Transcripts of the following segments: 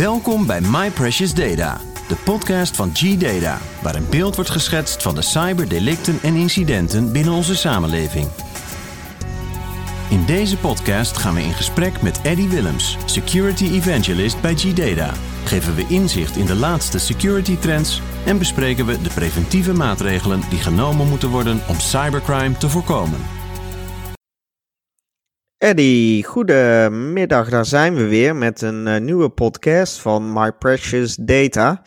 Welkom bij My Precious Data, de podcast van G-Data, waar een beeld wordt geschetst van de cyberdelicten en incidenten binnen onze samenleving. In deze podcast gaan we in gesprek met Eddie Willems, Security Evangelist bij G-Data. Geven we inzicht in de laatste security trends en bespreken we de preventieve maatregelen die genomen moeten worden om cybercrime te voorkomen. Eddie, goedemiddag. Daar zijn we weer met een uh, nieuwe podcast van My Precious Data.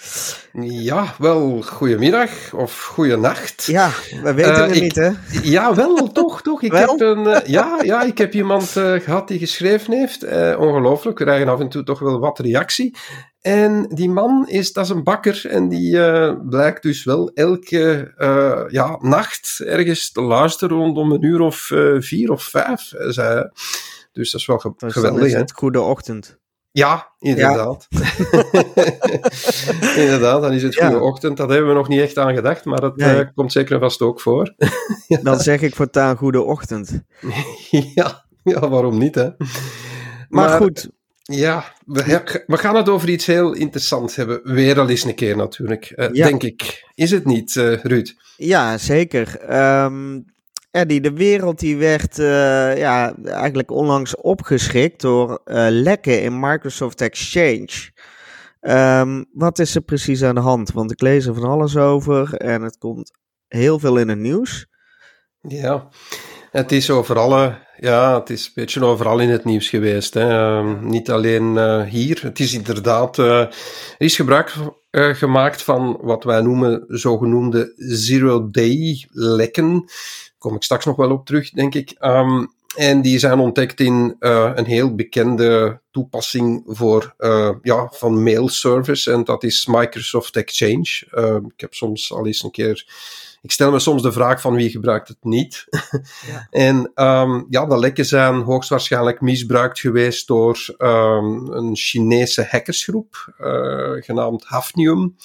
Ja, wel goedemiddag of goeienacht. Ja, we weten uh, het niet, hè? Ja, wel, toch, toch. Ik wel? heb een, uh, ja, ja, ik heb iemand gehad die geschreven heeft. ongelooflijk, we krijgen af en toe toch wel wat reactie. En die man is, dat is een bakker en die uh, blijkt dus wel elke uh, ja, nacht ergens te luisteren rondom een uur of uh, vier of vijf. Zei. Dus dat is wel ge dus geweldig. Dan is het goede ochtend. Ja, inderdaad. Ja. inderdaad, dan is het goede ja. ochtend. Dat hebben we nog niet echt aan gedacht, maar dat nee. komt zeker en vast ook voor. ja. Dan zeg ik voortaan goede ochtend. ja, ja, waarom niet, hè? Maar, maar goed, ja, we, we, gaan het over iets heel interessants hebben. Weer al eens een keer natuurlijk, uh, ja. denk ik. Is het niet, uh, Ruud? Ja, zeker. Um, Eddie, de wereld die werd uh, ja, eigenlijk onlangs opgeschrikt door lekken in Microsoft Exchange. Um, wat is er precies aan de hand? Want ik lees er van alles over en het komt heel veel in het nieuws. Ja, het is overal, ja, het is een beetje overal in het nieuws geweest. Hè. Uh, niet alleen uh, hier. Het is inderdaad, uh, er is gebruik gemaakt van wat wij noemen zogenoemde zero-day lekken. Daar kom ik straks nog wel op terug, denk ik. Um, en die zijn ontdekt in een heel bekende toepassing voor, ja, van mail service. En dat is Microsoft Exchange. ik heb soms al eens een keer ik stel me soms de vraag van wie gebruikt het niet. Ja. en um, ja, de lekken zijn hoogstwaarschijnlijk misbruikt geweest door um, een Chinese hackersgroep, uh, genaamd Hafnium.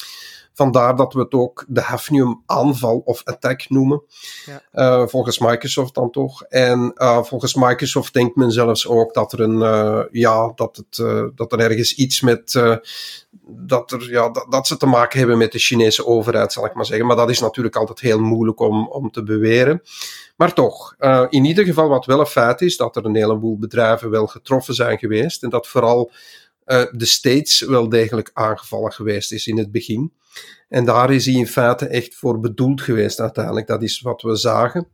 Vandaar dat we het ook de Hafnium aanval of attack noemen. Ja. Uh, volgens Microsoft dan toch. En uh, volgens Microsoft denkt men zelfs ook dat er een, uh, ja, dat het, dat er ergens iets met, dat er, ja, dat, dat, ze te maken hebben met de Chinese overheid, zal ik maar zeggen. Maar dat is natuurlijk altijd heel moeilijk om, om te beweren. Maar toch, in ieder geval wat wel een feit is, dat er een heleboel bedrijven wel getroffen zijn geweest. En dat vooral de States wel degelijk aangevallen geweest is in het begin. En daar is hij in feite echt voor bedoeld geweest uiteindelijk. Dat is wat we zagen.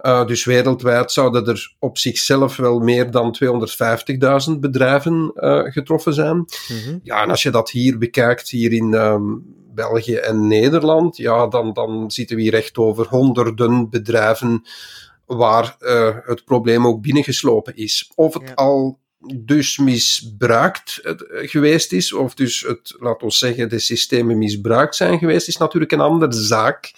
Uh, dus wereldwijd zouden er op zichzelf wel meer dan 250.000 bedrijven uh, getroffen zijn. Mm -hmm. Ja, en als je dat hier bekijkt, hier in um, België en Nederland, ja, dan, dan zitten we hier echt over honderden bedrijven waar uh, het probleem ook binnengeslopen is. Of het ja. al dus misbruikt geweest is, of dus het, laat ons zeggen, de systemen misbruikt zijn geweest, is natuurlijk een andere zaak.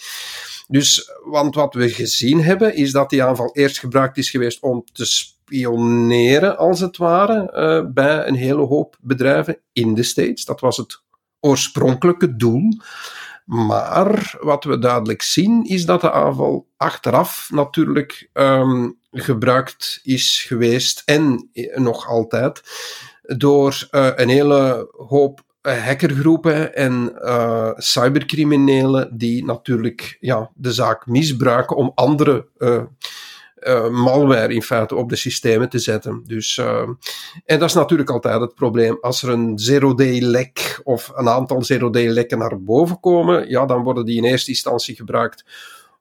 Dus, want wat we gezien hebben, is dat die aanval eerst gebruikt is geweest om te spioneren, als het ware, uh, bij een hele hoop bedrijven in de States. Dat was het oorspronkelijke doel. Maar wat we duidelijk zien, is dat de aanval achteraf natuurlijk um, gebruikt is geweest en nog altijd door uh, een hele hoop hackergroepen en cybercriminelen die natuurlijk ja, de zaak misbruiken om andere uh, malware in feite op de systemen te zetten. Dus, en dat is natuurlijk altijd het probleem. Als er een zero-day lek of een aantal zero-day lekken naar boven komen, ja, dan worden die in eerste instantie gebruikt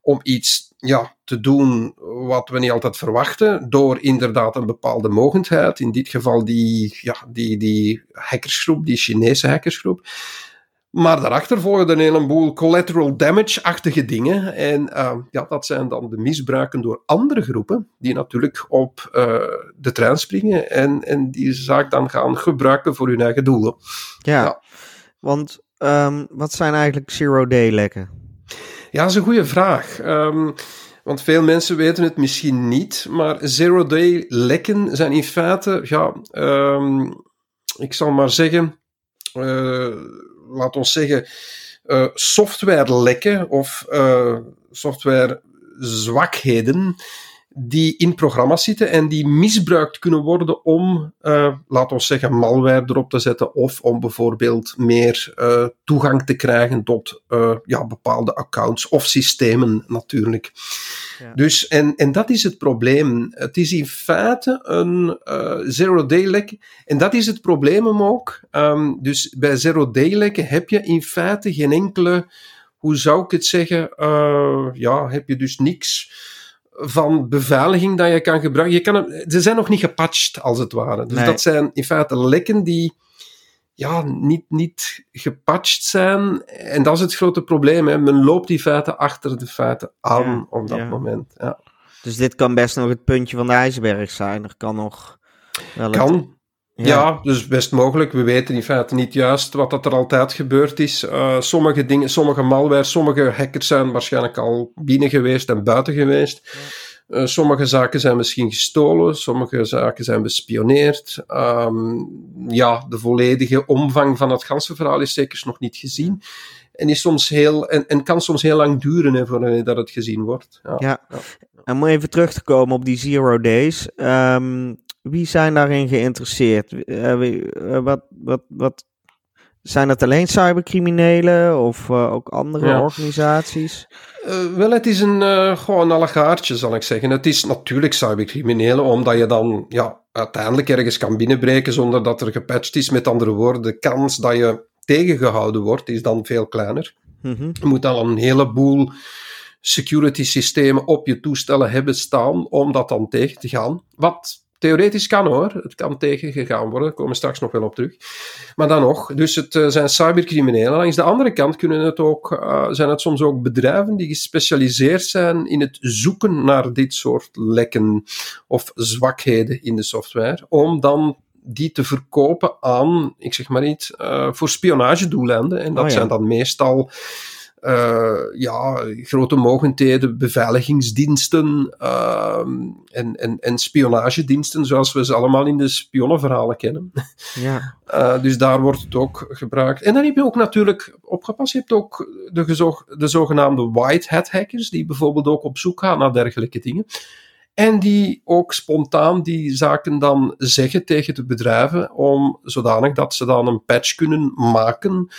om iets ja, te doen wat we niet altijd verwachten, door inderdaad een bepaalde mogendheid, in dit geval die, ja, die, die hackersgroep, die Chinese hackersgroep. Maar daarachter volgen een heleboel collateral damage-achtige dingen. En uh, ja, dat zijn dan de misbruiken door andere groepen, die natuurlijk op uh, de trein springen en, en die zaak dan gaan gebruiken voor hun eigen doelen. Ja, ja. want um, wat zijn eigenlijk zero-day lekken? Ja, dat is een goede vraag. Um, want veel mensen weten het misschien niet, maar zero-day lekken zijn in feite, ja, um, ik zal maar zeggen, uh, laat ons zeggen, uh, software lekken of uh, software zwakheden die in programma's zitten en die misbruikt kunnen worden om, uh, laten we zeggen, malware erop te zetten of om bijvoorbeeld meer uh, toegang te krijgen tot uh, ja, bepaalde accounts of systemen natuurlijk. Ja. Dus, en, en dat is het probleem. Het is in feite een zero-day lek. En dat is het probleem ook. Um, dus bij zero-day lekken heb je in feite geen enkele, hoe zou ik het zeggen, ja, heb je dus niks van beveiliging dat je kan gebruiken. Je kan ze zijn nog niet gepatcht, als het ware. Dus dat zijn in feite lekken die ja, niet, niet gepatcht zijn. En dat is het grote probleem. Hè. Men loopt die feiten achter de feiten aan ja, op dat moment. Ja. Dus dit kan best nog het puntje van de ijsberg zijn. Er kan nog... Wel kan, ja. ja. dus best mogelijk. We weten in feite niet juist wat dat er altijd gebeurd is. Uh, sommige dingen, sommige malware, sommige hackers zijn waarschijnlijk al binnen geweest en buiten geweest. Uh, sommige zaken zijn misschien gestolen, sommige zaken zijn bespioneerd. Um, ja, de volledige omvang van het ganse verhaal is zeker nog niet gezien. En, is soms heel, en, en kan soms heel lang duren hè, voordat het gezien wordt. Ja. ja. En om even terug te komen op die zero days. Um, wie zijn daarin geïnteresseerd? Uh, wat, wat, wat, zijn het alleen cybercriminelen of uh, ook andere ja. organisaties? Uh, wel, het is een gewoon allegaartje, zal ik zeggen. Het is natuurlijk cybercriminelen, omdat je dan ja, uiteindelijk ergens kan binnenbreken zonder dat er gepatcht is. Met andere woorden, de kans dat je tegengehouden wordt, is dan veel kleiner. Mm -hmm. Je moet dan een heleboel security systemen op je toestellen hebben staan om dat dan tegen te gaan. Wat theoretisch kan hoor. Het kan tegengegaan worden, daar komen we straks nog wel op terug. Maar dan nog, dus het uh, zijn cybercriminelen. Langs de andere kant kunnen het ook, uh, zijn het soms ook bedrijven die gespecialiseerd zijn in het zoeken naar dit soort lekken of zwakheden in de software, om dan die te verkopen aan, ik zeg maar niet, uh, voor spionagedoeleinden. En dat oh, ja. zijn dan meestal uh, ja, grote mogendheden, beveiligingsdiensten uh, en, en, en spionagediensten, zoals we ze allemaal in de spionnenverhalen kennen. Ja. Uh, dus daar wordt het ook gebruikt. En dan heb je ook natuurlijk opgepast, je hebt ook de, de zogenaamde white hat hackers, die bijvoorbeeld ook op zoek gaan naar dergelijke dingen. En die ook spontaan die zaken dan zeggen tegen de bedrijven, om zodanig dat ze dan een patch kunnen maken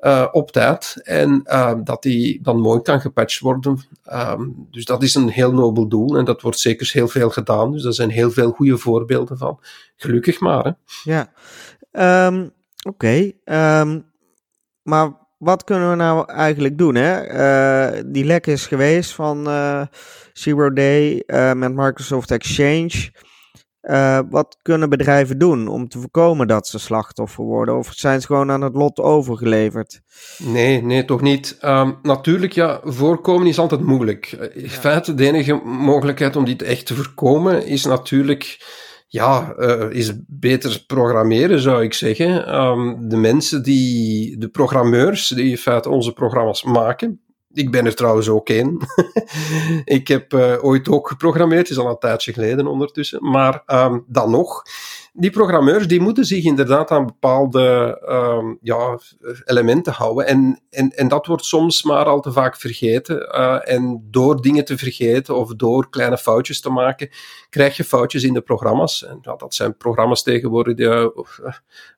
uh, op tijd. En uh, dat die dan mooi kan gepatcht worden. Um, dus dat is een heel nobel doel en dat wordt zeker heel veel gedaan. Dus daar zijn heel veel goede voorbeelden van. Gelukkig maar. Hè. Ja, um, oké. Maar wat kunnen we nou eigenlijk doen? Hè? Uh, die lek is geweest van Zero Day met Microsoft Exchange. Uh, wat kunnen bedrijven doen om te voorkomen dat ze slachtoffer worden? Of zijn ze gewoon aan het lot overgeleverd? Nee, nee, toch niet. Um, natuurlijk, ja, voorkomen is altijd moeilijk. In ja. feite, de enige mogelijkheid om dit echt te voorkomen is natuurlijk ja, uh, is beter programmeren, zou ik zeggen. Um, de mensen die, de programmeurs, die in feite onze programma's maken, ik ben er trouwens ook één. ik heb uh, ooit ook geprogrammeerd, is al een tijdje geleden ondertussen. Maar um, dan nog, die programmeurs die moeten zich inderdaad aan bepaalde um, ja, elementen houden. En, en, en dat wordt soms maar al te vaak vergeten. Uh, en door dingen te vergeten of door kleine foutjes te maken, krijg je foutjes in de programma's. En dat zijn programma's tegenwoordig die uh,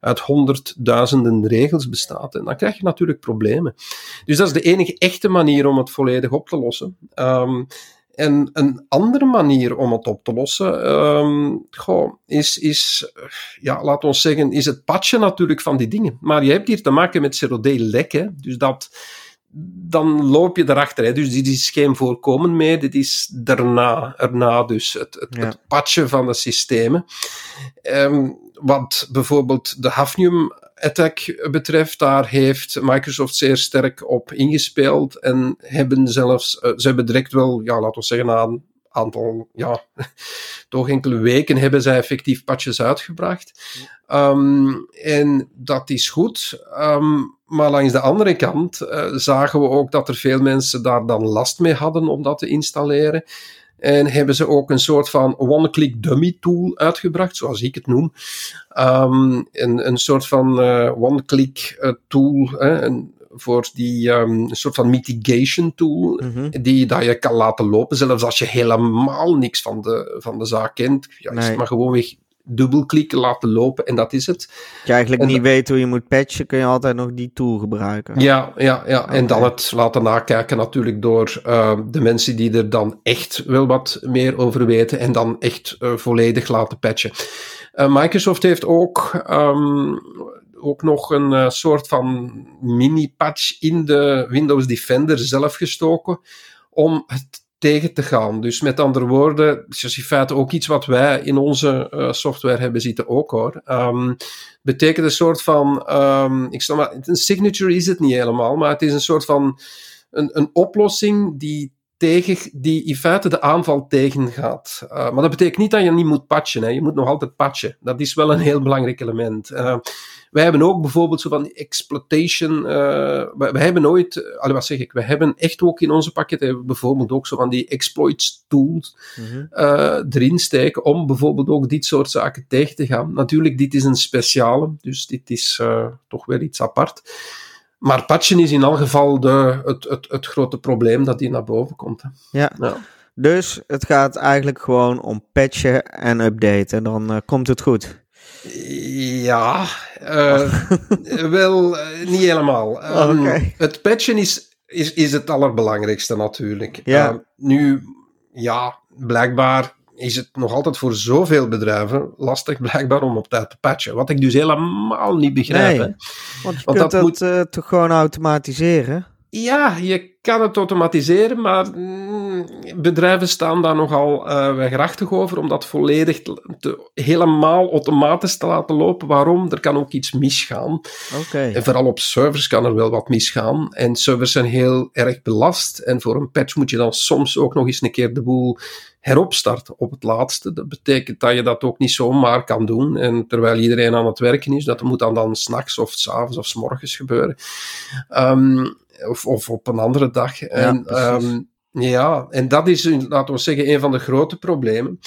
uit honderdduizenden regels bestaan. En dan krijg je natuurlijk problemen. Dus dat is de enige echte manier om het volledig op te lossen. Um, en een andere manier om het op te lossen um, goh, is, is, ja, laat ons zeggen, is het patchen natuurlijk van die dingen. Maar je hebt hier te maken met CROD-lekken, dus dat, dan loop je erachter. Hè. Dus dit is geen voorkomen meer, dit is daarna, erna dus het, het, ja. het patchen van de systemen. Um, wat bijvoorbeeld de Hafnium attack betreft, daar heeft Microsoft zeer sterk op ingespeeld en hebben zelfs, uh, ze hebben direct wel, ja, laten we zeggen, na een aantal, ja, toch enkele weken hebben zij effectief patches uitgebracht. Um, en dat is goed. Um, maar langs de andere kant uh, zagen we ook dat er veel mensen daar dan last mee hadden om dat te installeren. En hebben ze ook een soort van one-click dummy tool uitgebracht, zoals ik het noem. Um, een, een soort van uh, one-click uh, tool. Hè, voor die um, een soort van mitigation tool, Mhm. die dat je kan laten lopen, zelfs als je helemaal niks van de, van de zaak kent. Ja, is Nee. het maar gewoon dubbelklikken, laten lopen en dat is het. Als je eigenlijk En niet weet hoe je moet patchen, kun je altijd nog die tool gebruiken. Ja, ja, ja. en dan het laten nakijken natuurlijk door eh, de mensen die er dan echt wel wat meer over weten en dan echt eh, volledig laten patchen. Eh, Microsoft heeft ook, ehm, ook nog een soort van mini-patch in de Windows Defender zelf gestoken om het tegen te gaan. Dus met andere woorden, is in feite ook iets wat wij in onze eh, software hebben zitten ook hoor. Ehm, betekent een soort van, ehm, ik snap maar, een signature is het niet helemaal, maar het is een soort van een, een oplossing die tegen, die in feite de aanval tegengaat. Uh, maar dat betekent niet dat je niet moet patchen. Hè. Je moet nog altijd patchen. Dat is wel een heel belangrijk element. Uh, wij hebben ook bijvoorbeeld zo van die exploitation. Uh, we, we, hebben nooit, uh, wat zeg ik, we hebben echt ook in onze pakket bijvoorbeeld ook zo van die exploits tools mm-hmm. erin steken om bijvoorbeeld ook dit soort zaken tegen te gaan. Natuurlijk, dit is een speciale, dus dit is toch weer iets apart. Maar patchen is in elk geval de, het, het, het grote probleem dat die naar boven komt. Hè. Ja. ja. Dus het gaat eigenlijk gewoon om patchen en updaten. Dan uh, komt het goed. Ja, uh, wel uh, niet helemaal. Um, okay. Het patchen is, is, is het allerbelangrijkste natuurlijk. Ja. Uh, nu, ja, blijkbaar is het nog altijd voor zoveel bedrijven lastig blijkbaar om op tijd te patchen. Wat ik dus helemaal niet begrijp. Nee, want je want kunt dat, dat moet... uh, toch gewoon automatiseren? Ja, je kan het automatiseren, maar mm, bedrijven staan daar nogal uh, weigerachtig over om dat volledig te, te, helemaal automatisch te laten lopen. Waarom? Er kan ook iets misgaan. Okay. En vooral op servers kan er wel wat misgaan. En servers zijn heel erg belast. En voor een patch moet je dan soms ook nog eens een keer de boel heropstarten op het laatste. Dat betekent dat je dat ook niet zomaar kan doen. En terwijl iedereen aan het werken is, dat moet dan dan s'nachts of s'avonds of s morgens gebeuren. Um, of, of op een andere dag. En, ja, um, ja, en dat is, laten we zeggen, een van de grote problemen.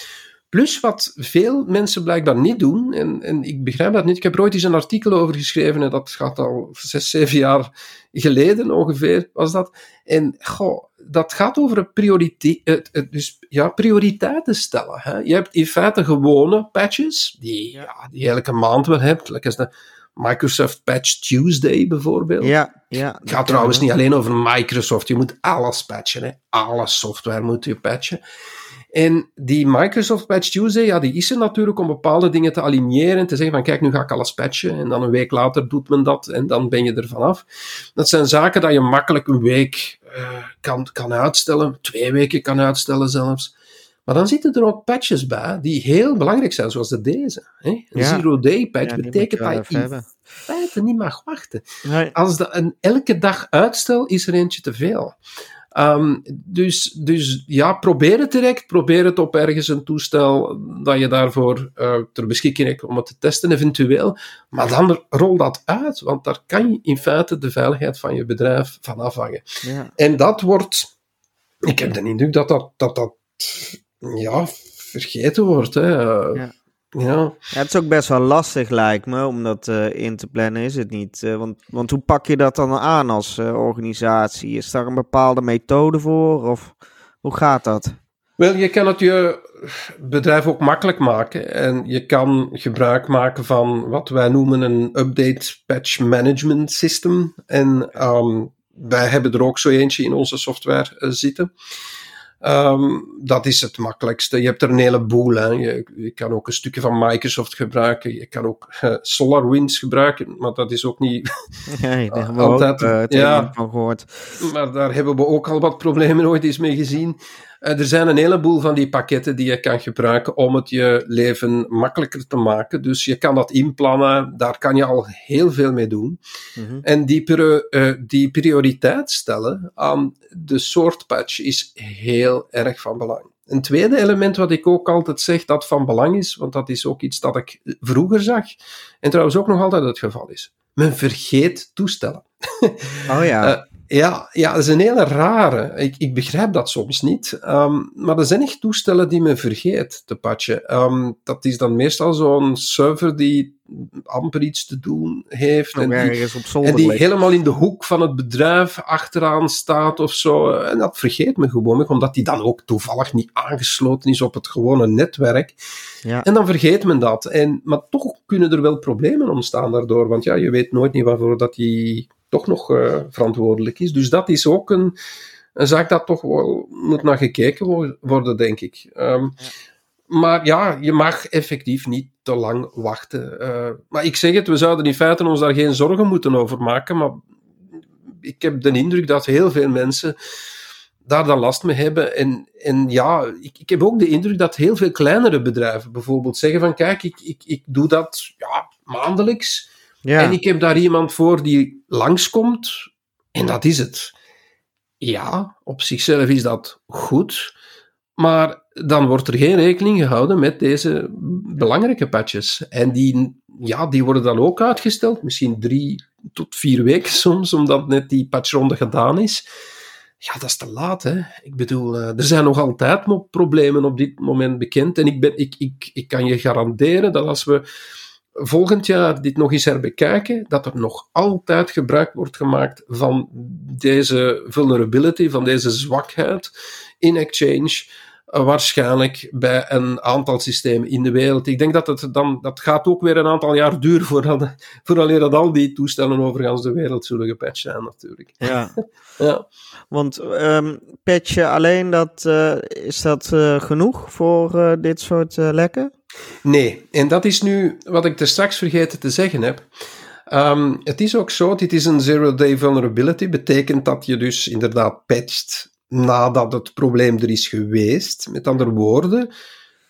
Plus wat veel mensen blijkbaar niet doen, en, en ik begrijp dat niet. Ik heb er ooit eens een artikel over geschreven, en dat gaat al zes, zeven jaar geleden ongeveer, was dat. En goh, dat gaat over prioriteit, dus, ja, prioriteiten stellen. Hè. Je hebt in feite gewone patches, die, ja. Ja, die je elke maand wel hebt, lekker Microsoft Patch Tuesday bijvoorbeeld. Ja, ja. Het gaat trouwens niet alleen over Microsoft. Je moet alles patchen. Hè. Alle software moet je patchen. En die Microsoft Patch Tuesday, ja, die is er natuurlijk om bepaalde dingen te aligneren en te zeggen van kijk, nu ga ik alles patchen. En dan een week later doet men dat en dan ben je er vanaf. Dat zijn zaken dat je makkelijk een week uh, kan, kan uitstellen, twee weken kan uitstellen zelfs. Maar dan zitten er ook patches bij die heel belangrijk zijn, zoals de deze. Hè? Een Ja. zero-day patch Ja, betekent dat je in feite niet mag wachten. Nee. Als dat een elke dag uitstel, is er eentje te veel. Ehm, dus, dus ja, probeer het direct. Probeer het op ergens een toestel dat je daarvoor eh, ter beschikking hebt om het te testen, eventueel. Maar dan rol dat uit, want daar kan je in feite de veiligheid van je bedrijf van afhangen. Ja. En dat wordt, ik heb de indruk dat dat, dat, dat ja, vergeten wordt. Hè. Ja. ja. Ja, het is ook best wel lastig, lijkt me, om dat eh, in te plannen, is het niet? Eh, want, want hoe pak je dat dan aan als eh, organisatie? Is daar een bepaalde methode voor? Of hoe gaat dat? Wel, je kan het je bedrijf ook makkelijk maken. En je kan gebruik maken van wat wij noemen een update patch management system. En ehm, wij hebben er ook zo eentje in onze software zitten. Ehm, dat is het makkelijkste. Je hebt er een heleboel. Hè. Je, je kan ook een stukje van Microsoft gebruiken. Je kan ook eh, SolarWinds gebruiken, maar dat is ook niet. Nee, daar hebben we Altijd, ook eh, het ja. van gehoord. Maar daar hebben we ook al wat problemen ooit eens mee gezien. Eh, er zijn een heleboel van die pakketten die je kan gebruiken om het je leven makkelijker te maken. Dus je kan dat inplannen, daar kan je al heel veel mee doen. Mhm. En die, eh, die prioriteit stellen aan de soort patch is heel erg van belang. Een tweede element wat ik ook altijd zeg dat van belang is, want dat is ook iets dat ik vroeger zag, en trouwens ook nog altijd het geval is. Men vergeet toestellen. Oh ja. Eh, Ja, ja, dat is een hele rare. Ik, ik begrijp dat soms niet. Ehm, maar er zijn echt toestellen die men vergeet te patchen. Ehm, dat is dan meestal zo'n server die amper iets te doen heeft. En die, en die helemaal in de hoek van het bedrijf achteraan staat of zo. En dat vergeet men gewoon, omdat die dan ook toevallig niet aangesloten is op het gewone netwerk. Ja. En dan vergeet men dat. En, maar toch kunnen er wel problemen ontstaan daardoor. Want ja, je weet nooit niet waarvoor dat die toch nog eh, verantwoordelijk is. Dus dat is ook een, een zaak dat toch wel moet naar gekeken wo- worden, denk ik. Ehm, Maar ja, je mag effectief niet te lang wachten. Eh, maar ik zeg het, we zouden in feite ons daar geen zorgen moeten over maken. Maar ik heb de indruk dat heel veel mensen daar dan last mee hebben. En, en ja, ik, ik heb ook de indruk dat heel veel kleinere bedrijven bijvoorbeeld zeggen van kijk, ik, ik, ik doe dat ja, maandelijks. En ik heb daar iemand voor die langskomt. En dat is het. Ja, op zichzelf is dat goed. Maar dan wordt er geen rekening gehouden met deze belangrijke patches. En die, ja, die worden dan ook uitgesteld. Misschien drie tot vier weken soms, omdat net die patchronde gedaan is. Ja, dat is te laat, hè. Ik bedoel, eh, er zijn nog altijd problemen op dit moment bekend. En ik, ben, ik, ik, ik kan je garanderen dat als we volgend jaar dit nog eens herbekijken, dat er nog altijd gebruik wordt gemaakt van deze vulnerability, van deze zwakheid in Exchange. Waarschijnlijk bij een aantal systemen in de wereld. Ik denk dat het dan, dat gaat ook weer een aantal jaar duren voordat, vooraleer dat al die toestellen overgans de wereld zullen gepatcht zijn, natuurlijk. ja. Ja. Want ehm patchen alleen, dat, eh, is dat eh, genoeg voor eh, dit soort lekken? Nee, en dat is nu wat ik er straks vergeten te zeggen heb. Ehm, het is ook zo, dit is een zero-day vulnerability, betekent dat je dus inderdaad patcht nadat het probleem er is geweest. Met andere woorden,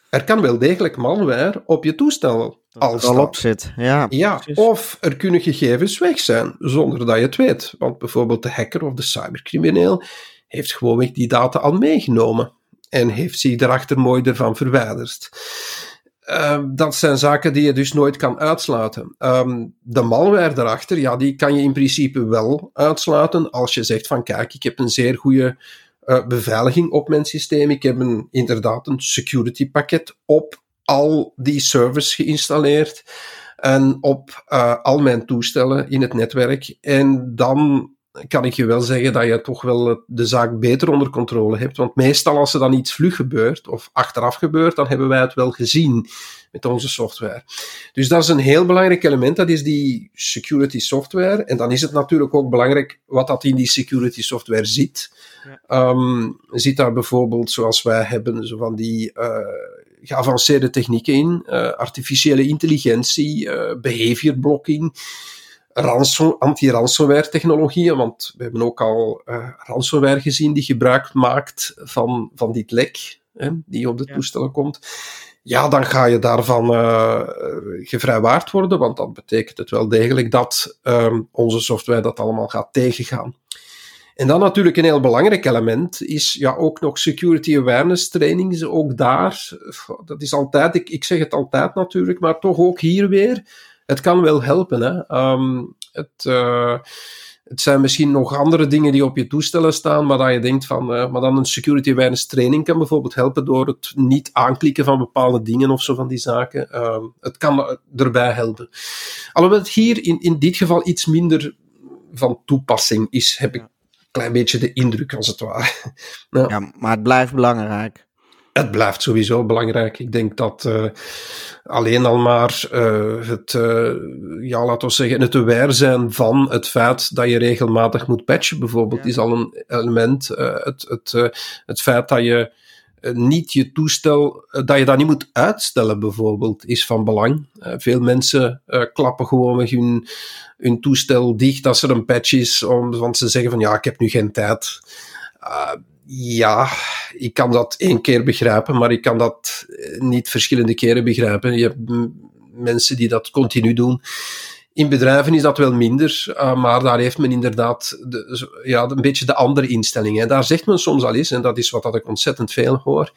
er kan wel degelijk malware op je toestel al op zit. Ja, of er kunnen gegevens weg zijn zonder dat je het weet. Want bijvoorbeeld de hacker of de cybercrimineel heeft gewoonweg die data al meegenomen en heeft zich daarachter mooi ervan verwijderd. Ehm, dat zijn zaken die je dus nooit kan uitsluiten. Ehm, de malware daarachter, ja, die kan je in principe wel uitsluiten als je zegt van kijk, ik heb een zeer goede eh, beveiliging op mijn systeem. Ik heb inderdaad een security pakket op al die servers geïnstalleerd en op eh, al mijn toestellen in het netwerk. En dan kan ik je wel zeggen dat je toch wel de zaak beter onder controle hebt. Want meestal als er dan iets vlug gebeurt of achteraf gebeurt, dan hebben wij het wel gezien met onze software. Dus dat is een heel belangrijk element, dat is die security software. En dan is het natuurlijk ook belangrijk wat dat in die security software zit. Ehm, zit daar bijvoorbeeld, zoals wij hebben, zo van die eh, geavanceerde technieken in, eh, artificiële intelligentie, eh, behavior blocking, ransom, anti-ransomware technologieën, want we hebben ook al eh, ransomware gezien die gebruik maakt van, van dit lek, hè, die op de Ja. toestellen komt. Ja, dan ga je daarvan eh, gevrijwaard worden, want dat betekent het wel degelijk dat ehm, onze software dat allemaal gaat tegengaan. En dan natuurlijk een heel belangrijk element is ja, ook nog security awareness trainings. Ook daar, dat is altijd, ik, ik zeg het altijd natuurlijk, maar toch ook hier weer, het kan wel helpen. Hè? Ehm, het, eh, het zijn misschien nog andere dingen die op je toestellen staan, maar dat je denkt van, eh, maar dan een security awareness training kan bijvoorbeeld helpen door het niet aanklikken van bepaalde dingen of zo van die zaken. Ehm, het kan erbij helpen. Alhoewel het hier in, in dit geval iets minder van toepassing is, heb ik een klein beetje de indruk als het ware. Ja. ja, maar het blijft belangrijk. Het blijft sowieso belangrijk. Ik denk dat eh, alleen al maar eh, het, eh, ja, laten we zeggen, het aware zijn van het feit dat je regelmatig moet patchen, bijvoorbeeld, Ja. is al een element. Het, het, het feit dat je niet je toestel, dat je dat niet moet uitstellen, bijvoorbeeld, is van belang. Veel mensen klappen gewoon met hun, hun toestel dicht als er een patch is, om, want ze zeggen van ja, ik heb nu geen tijd. Ja, ik kan dat één keer begrijpen, maar ik kan dat eh, niet verschillende keren begrijpen. Je hebt mensen die dat continu doen. In bedrijven is dat wel minder, uh, maar daar heeft men inderdaad de, ja, een beetje de andere instelling. Hè. Daar zegt men soms al eens, en dat is wat dat ik ontzettend veel hoor,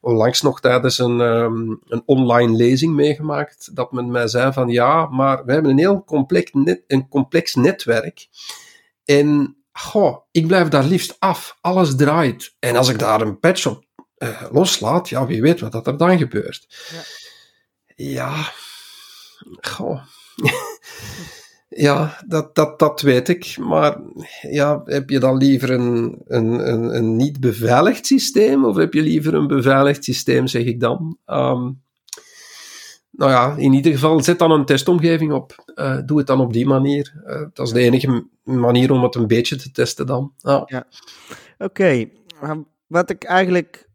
onlangs nog tijdens een, um, een online lezing meegemaakt, dat men mij zei van ja, maar we hebben een heel complex, net, een complex netwerk. En goh, ik blijf daar liefst af. Alles draait. En als ik daar een patch op uh, loslaat, ja, wie weet wat dat er dan gebeurt. Ja, ja goh. ja, dat, dat, dat weet ik. Maar ja, heb je dan liever een, een, een, een niet beveiligd systeem of heb je liever een beveiligd systeem, zeg ik dan? Um, nou ja, in ieder geval, zet dan een testomgeving op. Uh, doe het dan op die manier. Uh, dat is de enige manier om het een beetje te testen dan. Ja. Oké, okay. wat ik eigenlijk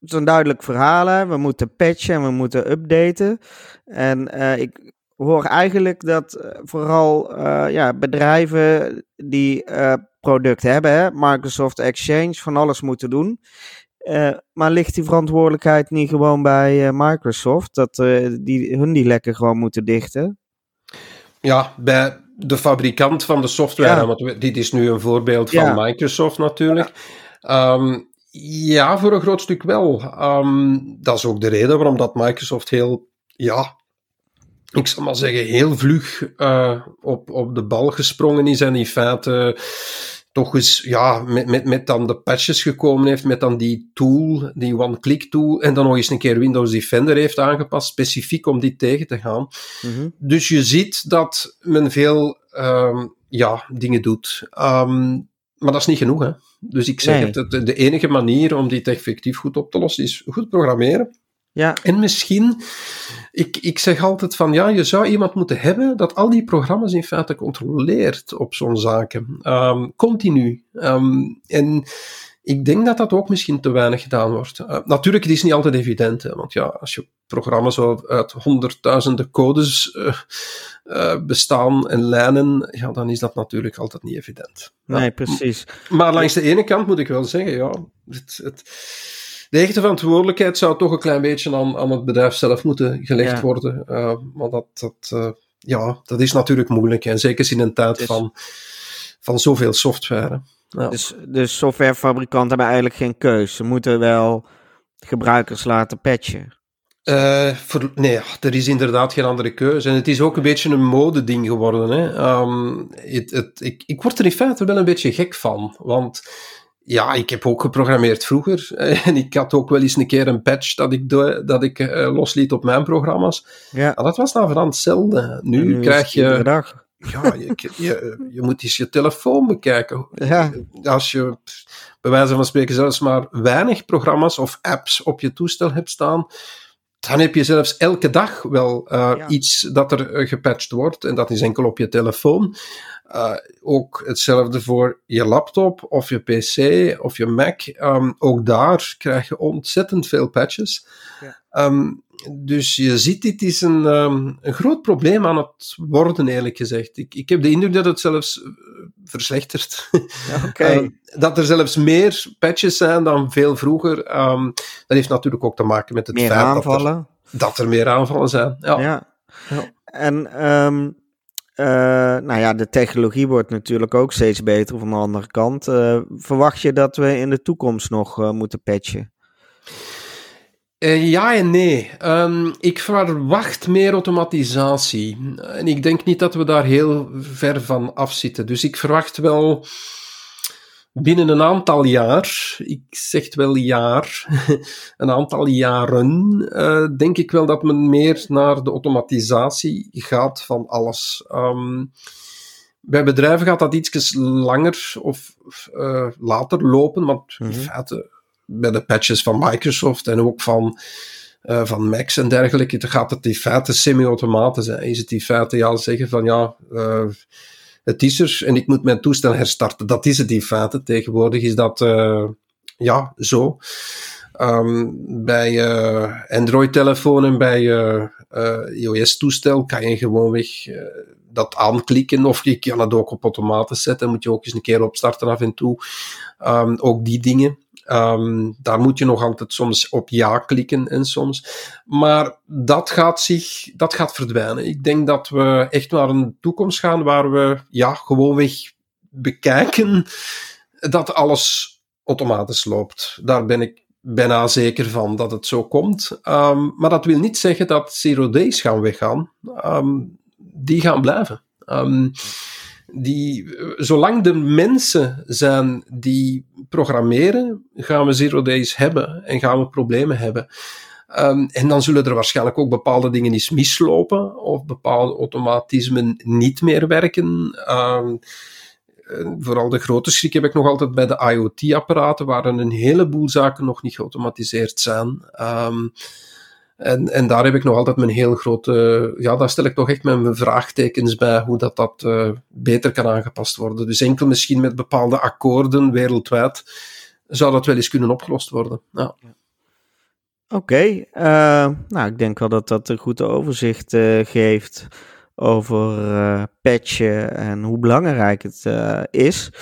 zo'n duidelijk verhaal heb, we moeten patchen en we moeten updaten. En uh, ik hoor eigenlijk dat vooral ja, bedrijven die product hebben, hè, Microsoft Exchange, van alles moeten doen. Uh, maar ligt die verantwoordelijkheid niet gewoon bij uh, Microsoft? Dat uh, die, hun die lekker gewoon moeten dichten? Ja, bij de fabrikant van de software. Ja. Want dit is nu een voorbeeld van. Microsoft natuurlijk. Ja. Um, ja, voor een groot stuk wel. Um, dat is ook de reden waarom dat Microsoft heel, ja, ik zal maar zeggen, heel vlug op, op de bal gesprongen is en in feite toch eens ja, met, met, met dan de patches gekomen heeft, met dan die tool, die one-click tool, en dan nog eens een keer Windows Defender heeft aangepast, specifiek om die tegen te gaan. Mm -hmm. Dus je ziet dat men veel um, ja, dingen doet. Um, maar dat is niet genoeg. Hè? Dus ik zeg nee. het, de enige manier om dit effectief goed op te lossen is goed programmeren. Ja. En misschien, ik, ik zeg altijd van ja, je zou iemand moeten hebben dat al die programma's in feite controleert op zo'n zaken. Um, continu. Um, en ik denk dat dat ook misschien te weinig gedaan wordt. Uh, natuurlijk, het is niet altijd evident, hè, want ja, als je programma's uit honderdduizenden codes uh, uh, bestaan en lijnen, ja, dan is dat natuurlijk altijd niet evident. Nee, ja. precies. Maar langs de ene kant moet ik wel zeggen, ja, het, het de echte verantwoordelijkheid zou toch een klein beetje aan, aan het bedrijf zelf moeten gelegd ja. worden. Uh, maar dat, dat, uh, ja, dat is natuurlijk moeilijk. En zeker in een tijd dus, van, van zoveel software. Ja. Dus, dus softwarefabrikanten hebben eigenlijk geen keus. Ze moeten wel gebruikers laten patchen. Uh, voor, nee, er is inderdaad geen andere keuze. En het is ook een beetje een modeding geworden. Hè. Um, het, het, ik, ik word er in feite wel een beetje gek van. Want ja, ik heb ook geprogrammeerd vroeger. En ik had ook wel eens een keer een patch dat ik, dat ik uh, losliet op mijn programma's. Ja. En dat was dan vooral hetzelfde. Nu, nu krijg je... Dag. Ja, je, je, je, moet eens je telefoon bekijken. Ja. Als je, bij wijze van spreken, zelfs maar weinig programma's of apps op je toestel hebt staan, dan heb je zelfs elke dag wel uh, ja. iets dat er uh, gepatcht wordt. En dat is enkel op je telefoon. Uh, ook hetzelfde voor je laptop of je PC of je Mac. Um, ook daar krijg je ontzettend veel patches. Ja. Um, dus je ziet, dit is een, um, een groot probleem aan het worden, eerlijk gezegd. Ik, ik heb de indruk dat het zelfs verslechtert. Ja, okay. dat er zelfs meer patches zijn dan veel vroeger. dat heeft natuurlijk ook te maken met het meer feit aanvallen. Dat, er, dat er meer aanvallen zijn. Ja. ja. ja. En um, uh, nou ja, de technologie wordt natuurlijk ook steeds beter van de andere kant. Uh, verwacht je dat we in de toekomst nog moeten patchen? Ja en nee. Um, ik verwacht meer automatisatie. En ik denk niet dat we daar heel ver van afzitten. Dus ik verwacht wel binnen een aantal jaar, ik zeg wel jaar, een aantal jaren, uh, denk ik wel dat men meer naar de automatisatie gaat van alles. Um, bij bedrijven gaat dat iets langer of uh, later lopen, want mm -hmm. in feite bij de patches van Microsoft en ook van, uh, van Macs en dergelijke, gaat het in feite semi-automatisch. Is het in feite ja zeggen van ja het is er en ik moet mijn toestel herstarten. Dat is het in feite. Tegenwoordig is dat uh, ja, zo. Um, bij Android-telefoon bij iOS-toestel kan je gewoonweg dat aanklikken. Of je kan het ook op automatisch zetten. Moet je ook eens een keer opstarten af en toe. Um, ook die dingen. Um, daar moet je nog altijd soms op ja klikken en soms. Maar dat gaat zich, dat gaat verdwijnen. Ik denk dat we echt naar een toekomst gaan waar we, ja, gewoonweg bekijken dat alles automatisch loopt. Daar ben ik bijna zeker van dat het zo komt. Um, maar dat wil niet zeggen dat zero gaan weggaan. Um, die gaan blijven. Die, zolang er mensen zijn die programmeren, gaan we zero days hebben en gaan we problemen hebben. Um, en dan zullen er waarschijnlijk ook bepaalde dingen eens mislopen of bepaalde automatismen niet meer werken. Um, vooral de grote schrik heb ik nog altijd bij de IoT-apparaten, waar een heleboel zaken nog niet geautomatiseerd zijn. Um, en, en daar heb ik nog altijd mijn heel grote, ja, daar stel ik toch echt mijn vraagtekens bij hoe dat, dat uh, beter kan aangepast worden. Dus enkel misschien met bepaalde akkoorden wereldwijd zou dat wel eens kunnen opgelost worden. Ja. Oké, eh, nou ik denk wel dat dat een goed overzicht uh, geeft over uh, patchen en hoe belangrijk het is.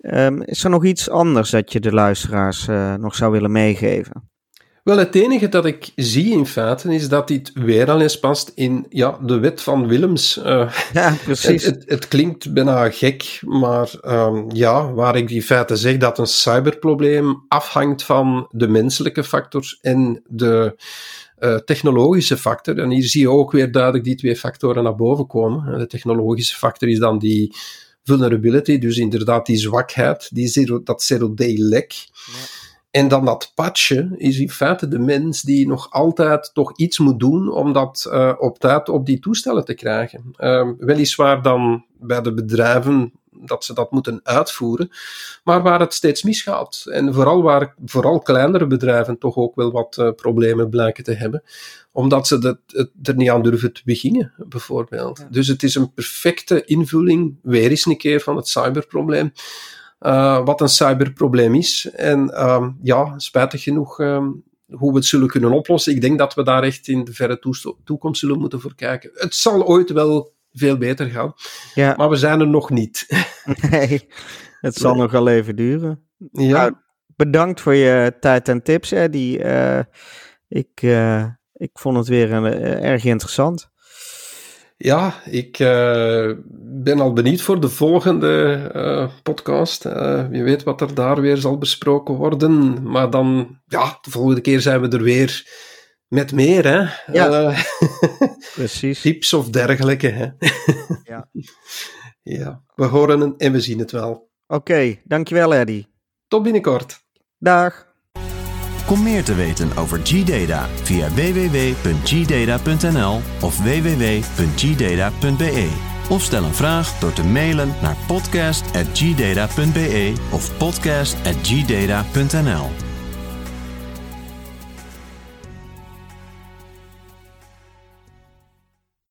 Um, is er nog iets anders dat je de luisteraars nog zou willen meegeven? Wel, het enige dat ik zie in feite is dat dit weer al eens past in ja, de wet van Willems. Uh, ja, precies. Het, het, het, klinkt bijna gek, maar um, ja, waar ik in feite zeg dat een cyberprobleem afhangt van de menselijke factor en de uh, technologische factor. En hier zie je ook weer duidelijk die twee factoren naar boven komen. De technologische factor is dan die vulnerability, dus inderdaad die zwakheid, die zero, dat zero-day lek. Ja. En dan dat patchen is in feite de mens die nog altijd toch iets moet doen om dat uh, op tijd op die toestellen te krijgen. Uh, weliswaar dan bij de bedrijven dat ze dat moeten uitvoeren, maar waar het steeds misgaat. En vooral waar vooral kleinere bedrijven toch ook wel wat uh, problemen blijken te hebben, omdat ze dat, het, er niet aan durven te beginnen, bijvoorbeeld. Dus het is een perfecte invulling, weer eens een keer, van het cyberprobleem. Uh, wat een cyberprobleem is. En um, ja, spijtig genoeg um, hoe we het zullen kunnen oplossen. Ik denk dat we daar echt in de verre toekomst zullen moeten voor kijken. Het zal ooit wel veel beter gaan, ja. maar we zijn er nog niet. nee, het zal nog wel even duren. Ja. Nou, bedankt voor je tijd en tips, Eddie. Uh, ik, uh, ik vond het weer een, erg interessant. Ja, ik uh, ben al benieuwd voor de volgende uh, podcast. Uh, wie weet wat er daar weer zal besproken worden. Maar dan, ja, de volgende keer zijn we er weer met meer, hè? Ja, precies. Tips of dergelijke, hè? ja. ja, we horen en we zien het wel. Oké, okay, dankjewel, Eddie. Tot binnenkort. Dag. Kom meer te weten over G-Data via www.gdata.nl of www.gdata.be. Of stel een vraag door te mailen naar podcast.gdata.be of podcast.gdata.nl.